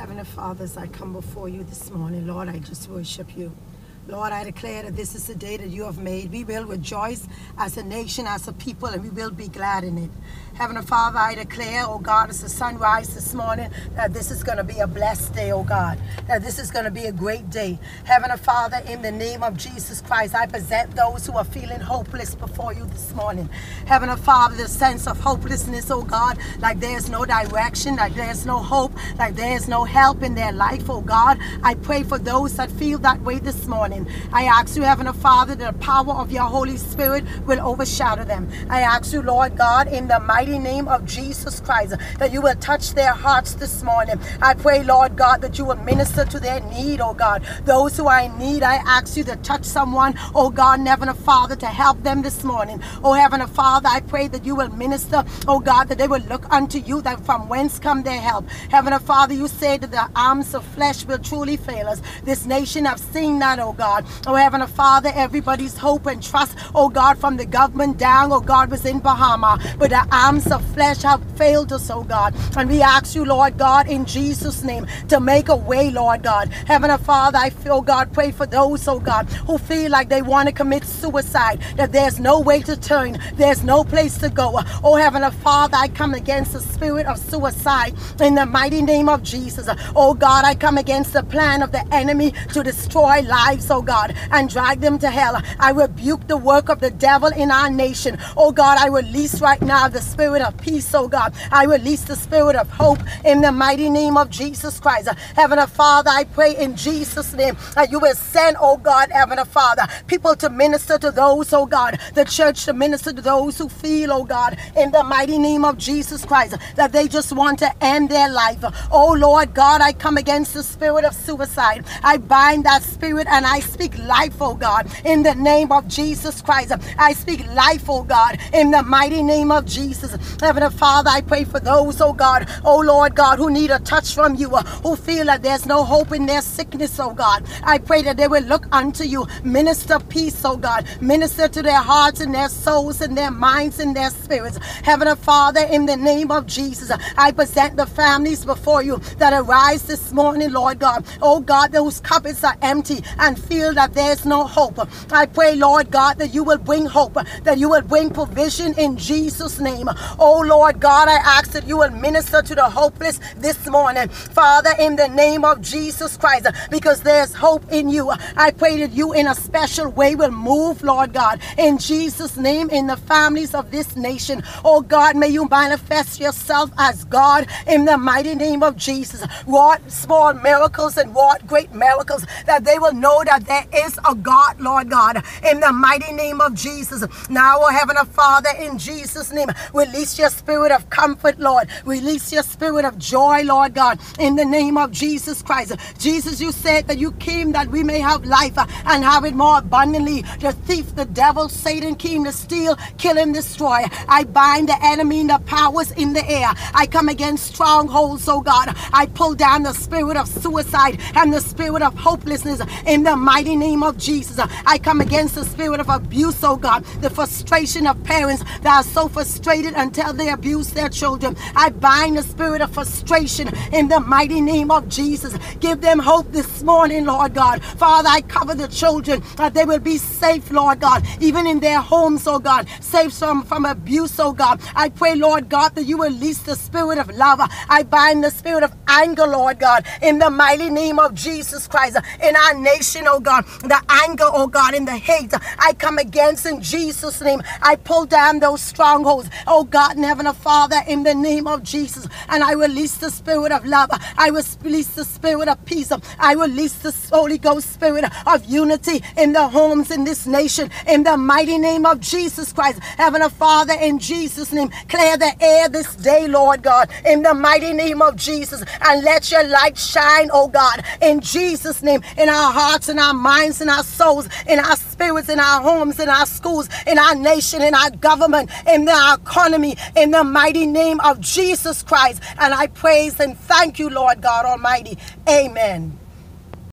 Heavenly Father, as I come before you this morning, Lord, I just worship you. Lord, I declare that this is the day that you have made. We will rejoice as a nation, as a people, and we will be glad in it. Heavenly Father, I declare, oh God, as the sunrise this morning, that this is going to be a blessed day, oh God, that this is going to be a great day. Heavenly Father, in the name of Jesus Christ, I present those who are feeling hopeless before you this morning. Heavenly Father, the sense of hopelessness, oh God, like there's no direction, like there's no hope, like there's no help in their life, oh God. I pray for those that feel that way this morning. I ask you, Heavenly Father, that the power of your Holy Spirit will overshadow them. I ask you, Lord God, in the mighty mighty name of Jesus Christ, that you will touch their hearts this morning. I pray, Lord God, that you will minister to their need, oh God. Those who are in need, I ask you to touch someone, oh God, Heavenly Father, to help them this morning. Oh Heavenly Father, I pray that you will minister, oh God, that they will look unto you, that from whence come their help. Heavenly Father, you say that the arms of flesh will truly fail us. This nation have seen that, oh God. Oh Heavenly Father, everybody's hope and trust, oh God, from the government down, oh God, was in Baha Mar. But the arms of flesh have failed us, oh God. And we ask you, Lord God, in Jesus' name, to make a way, Lord God. Heavenly Father, I feel, oh, God, pray for those, oh God, who feel like they want to commit suicide, that there's no way to turn, there's no place to go. Oh, Heavenly Father, I come against the spirit of suicide in the mighty name of Jesus. Oh God, I come against the plan of the enemy to destroy lives, oh God, and drag them to hell. I rebuke the work of the devil in our nation. Oh God, I release right now the spirit of peace, oh God. I release the spirit of hope in the mighty name of Jesus Christ. Heavenly Father, I pray in Jesus' name that you will send, oh God, Heavenly Father, people to minister to those, oh God, the church to minister to those who feel, oh God, in the mighty name of Jesus Christ, that they just want to end their life. Oh Lord God, I come against the spirit of suicide. I bind that spirit and I speak life, oh God, in the name of Jesus Christ. I speak life, oh God, in the mighty name of Jesus. Heavenly Father, I pray for those, oh God, oh Lord God, who need a touch from you, uh, who feel that there's no hope in their sickness, oh God. I pray that they will look unto you. Minister peace, oh God. Minister to their hearts and their souls and their minds and their spirits. Heavenly Father, in the name of Jesus, I present the families before you that arise this morning, Lord God. Oh God, those cupboards are empty and feel that there's no hope. I pray, Lord God, that you will bring hope, that you will bring provision in Jesus' name. Oh Lord God, I ask that you will minister to the hopeless this morning. Father, in the name of Jesus Christ, because there's hope in you. I pray that you in a special way will move, Lord God, in Jesus' name, in the families of this nation. Oh God, may you manifest yourself as God in the mighty name of Jesus. What small miracles and what great miracles that they will know that there is a God, Lord God, in the mighty name of Jesus. Now, oh Heavenly Father, in Jesus' name, Release your spirit of comfort, Lord. Release your spirit of joy, Lord God, in the name of Jesus Christ. Jesus, you said that you came that we may have life uh, and have it more abundantly. The thief, the devil, Satan came to steal, kill, and destroy. I bind the enemy and the powers in the air. I come against strongholds, oh God. I pull down the spirit of suicide and the spirit of hopelessness in the mighty name of Jesus. I come against the spirit of abuse, oh God, the frustration of parents that are so frustrated until they abuse their children. I bind the spirit of frustration in the mighty name of Jesus. Give them hope this morning, Lord God. Father, I cover the children that they will be safe, Lord God, even in their homes, oh God, safe from, from abuse, oh God. I pray, Lord God, that you release the spirit of love. I bind the spirit of anger, Lord God, in the mighty name of Jesus Christ. In our nation, oh Oh God, the anger, oh God, in the hate, I come against in Jesus' name. I pull down those strongholds. Oh oh God and Heavenly Father, in the name of Jesus. And I release the spirit of love. I release the spirit of peace. I release the Holy Ghost spirit of unity in the homes in this nation. In the mighty name of Jesus Christ. Heavenly oh Father, in Jesus' name, clear the air this day, Lord God. In the mighty name of Jesus. And let your light shine, oh God. In Jesus' name, in our hearts, in our minds, in our souls, in our spirits, in our homes, in our schools, in our nation, in our government, in our economy in the mighty name of Jesus Christ. And I praise and thank you, Lord God Almighty. Amen.